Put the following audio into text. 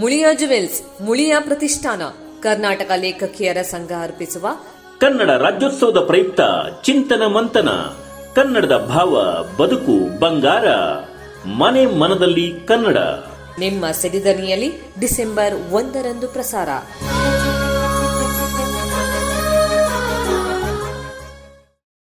Muliya jewels Muliya ಪ್ರತಿಷ್ಠಾನ ಕರ್ನಾಟಕ ಲೇಖಕಿಯರ ಸಂಘ ಅರ್ಪಿಸುವ ಕನ್ನಡ ರಾಜ್ಯೋತ್ಸವದ ಪ್ರಯುಕ್ತ ಚಿಂತನ ಮಂಥನ ಕನ್ನಡದ ಭಾವ ಬದುಕು ಬಂಗಾರ ಮನೆ ಮನದಲ್ಲಿ ಕನ್ನಡ. ನಿಮ್ಮ ಸಿರಿಧನಿಯಲ್ಲಿ ಡಿಸೆಂಬರ್ ಒಂದರಂದು ಪ್ರಸಾರ.